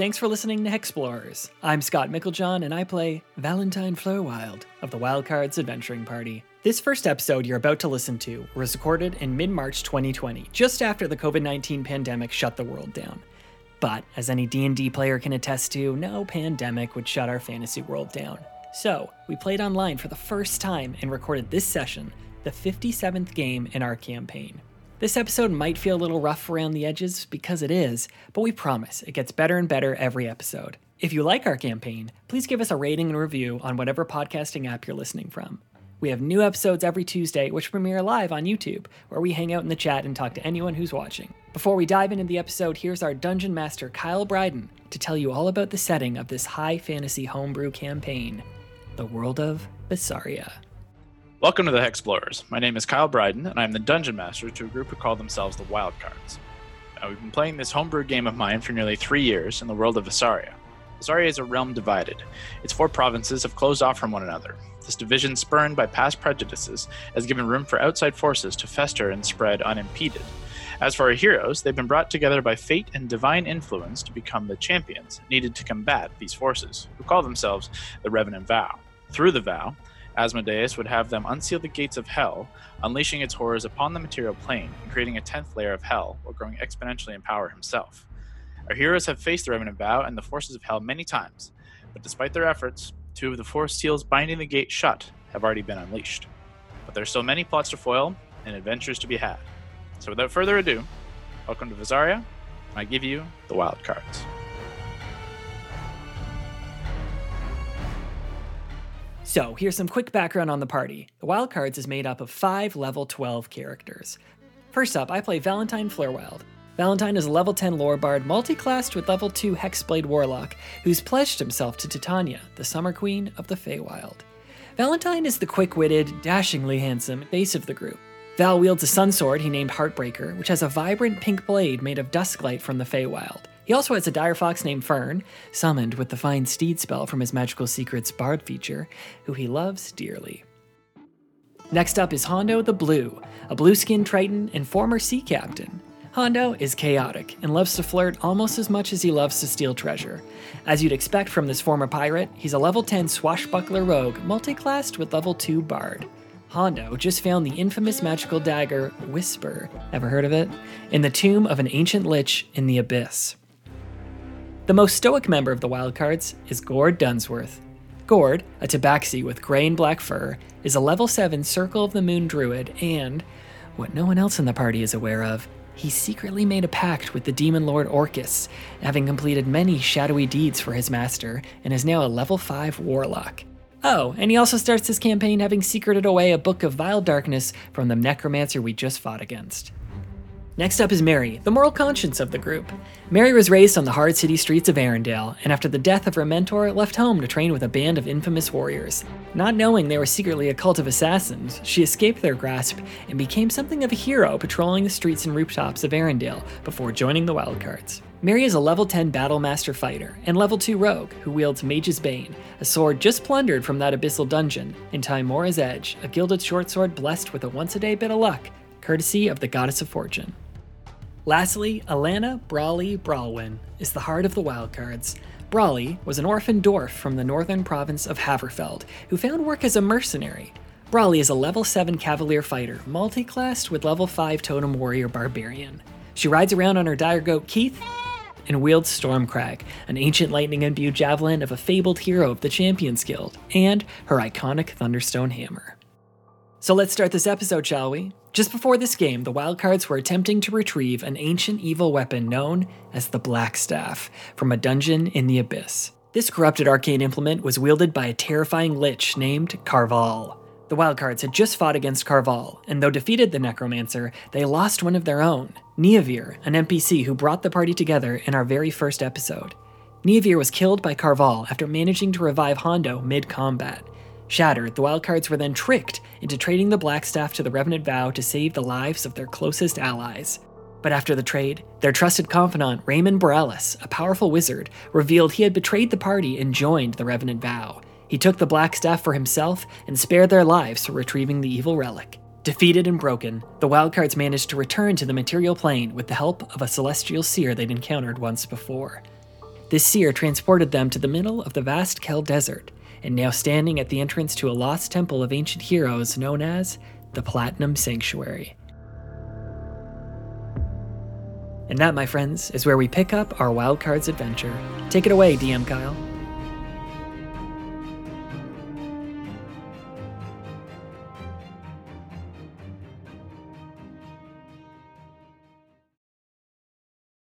thanks for listening to Hexplorers. I'm Scott Micklejohn, and I play Valentine Fleurwild of the Wildcards Adventuring Party. This first episode you're about to listen to was recorded in mid March 2020, just after the COVID 19 pandemic shut the world down. But as any D&D player can attest to, no pandemic would shut our fantasy world down. So, we played online for the first time and recorded this session, the 57th game in our campaign. This episode might feel a little rough around the edges because it is, but we promise it gets better and better every episode. If you like our campaign, please give us a rating and review on whatever podcasting app you're listening from. We have new episodes every Tuesday, which premiere live on YouTube, where we hang out in the chat and talk to anyone who's watching. Before we dive into the episode, here's our dungeon master, Kyle Bryden, to tell you all about the setting of this high fantasy homebrew campaign the world of Visaria. Welcome to the Hexplorers. My name is Kyle Bryden, and I'm the dungeon master to a group who call themselves the Wildcards. Now, we've been playing this homebrew game of mine for nearly three years in the world of Visaria. Visaria is a realm divided. Its four provinces have closed off from one another. This division, spurned by past prejudices, has given room for outside forces to fester and spread unimpeded. As for our heroes, they've been brought together by fate and divine influence to become the champions needed to combat these forces, who call themselves the Revenant Vow. Through the vow, Asmodeus would have them unseal the gates of hell, unleashing its horrors upon the material plane and creating a tenth layer of hell while growing exponentially in power himself. Our heroes have faced the Revenant Vow and the forces of hell many times, but despite their efforts, two of the four seals binding the gate shut have already been unleashed. But there are still many plots to foil and adventures to be had. So without further ado, welcome to Visaria, and I give you the wild cards. So, here's some quick background on the party. The Wildcards is made up of five level 12 characters. First up, I play Valentine Fleurwild. Valentine is a level 10 lore bard multi-classed with level 2 Hexblade Warlock, who's pledged himself to Titania, the Summer Queen of the Feywild. Valentine is the quick-witted, dashingly handsome base of the group. Val wields a sun sword he named Heartbreaker, which has a vibrant pink blade made of dusklight from the Feywild. He also has a dire fox named Fern, summoned with the Find Steed spell from his Magical Secrets Bard feature, who he loves dearly. Next up is Hondo the Blue, a blue skinned Triton and former sea captain. Hondo is chaotic and loves to flirt almost as much as he loves to steal treasure. As you'd expect from this former pirate, he's a level 10 swashbuckler rogue, multiclassed with level 2 bard. Hondo just found the infamous magical dagger Whisper, ever heard of it? In the tomb of an ancient lich in the Abyss. The most stoic member of the Wildcards is Gord Dunsworth. Gord, a tabaxi with gray and black fur, is a level 7 Circle of the Moon druid, and, what no one else in the party is aware of, he secretly made a pact with the demon lord Orcus, having completed many shadowy deeds for his master, and is now a level 5 warlock. Oh, and he also starts his campaign having secreted away a book of vile darkness from the necromancer we just fought against. Next up is Mary, the moral conscience of the group. Mary was raised on the hard city streets of Arendelle, and after the death of her mentor, left home to train with a band of infamous warriors. Not knowing they were secretly a cult of assassins, she escaped their grasp and became something of a hero patrolling the streets and rooftops of Arendelle before joining the Wildcards. Mary is a level 10 Battlemaster fighter and level 2 rogue who wields Mage's Bane, a sword just plundered from that abyssal dungeon and Tymora's Edge, a gilded short sword blessed with a once a day bit of luck, courtesy of the Goddess of Fortune. Lastly, Alana Brawley Brawlwyn is the heart of the wildcards. Brawley was an orphan dwarf from the northern province of Haverfeld who found work as a mercenary. Brawley is a level 7 cavalier fighter, multi-classed with level 5 totem warrior barbarian. She rides around on her dire goat Keith and wields Stormcrag, an ancient lightning imbued javelin of a fabled hero of the Champions Guild, and her iconic Thunderstone hammer. So let's start this episode, shall we? Just before this game, the Wildcards were attempting to retrieve an ancient evil weapon known as the Black Staff from a dungeon in the Abyss. This corrupted arcane implement was wielded by a terrifying lich named Carval. The Wildcards had just fought against Carval, and though defeated the Necromancer, they lost one of their own, Neavir, an NPC who brought the party together in our very first episode. Neavir was killed by Carval after managing to revive Hondo mid combat. Shattered, the Wildcards were then tricked into trading the Blackstaff to the Revenant Vow to save the lives of their closest allies. But after the trade, their trusted confidant, Raymond Borealis, a powerful wizard, revealed he had betrayed the party and joined the Revenant Vow. He took the Blackstaff for himself and spared their lives for retrieving the evil relic. Defeated and broken, the Wildcards managed to return to the material plane with the help of a celestial seer they'd encountered once before. This seer transported them to the middle of the vast Kel Desert, and now standing at the entrance to a lost temple of ancient heroes known as the Platinum Sanctuary. And that, my friends, is where we pick up our Wildcards adventure. Take it away, DM Kyle.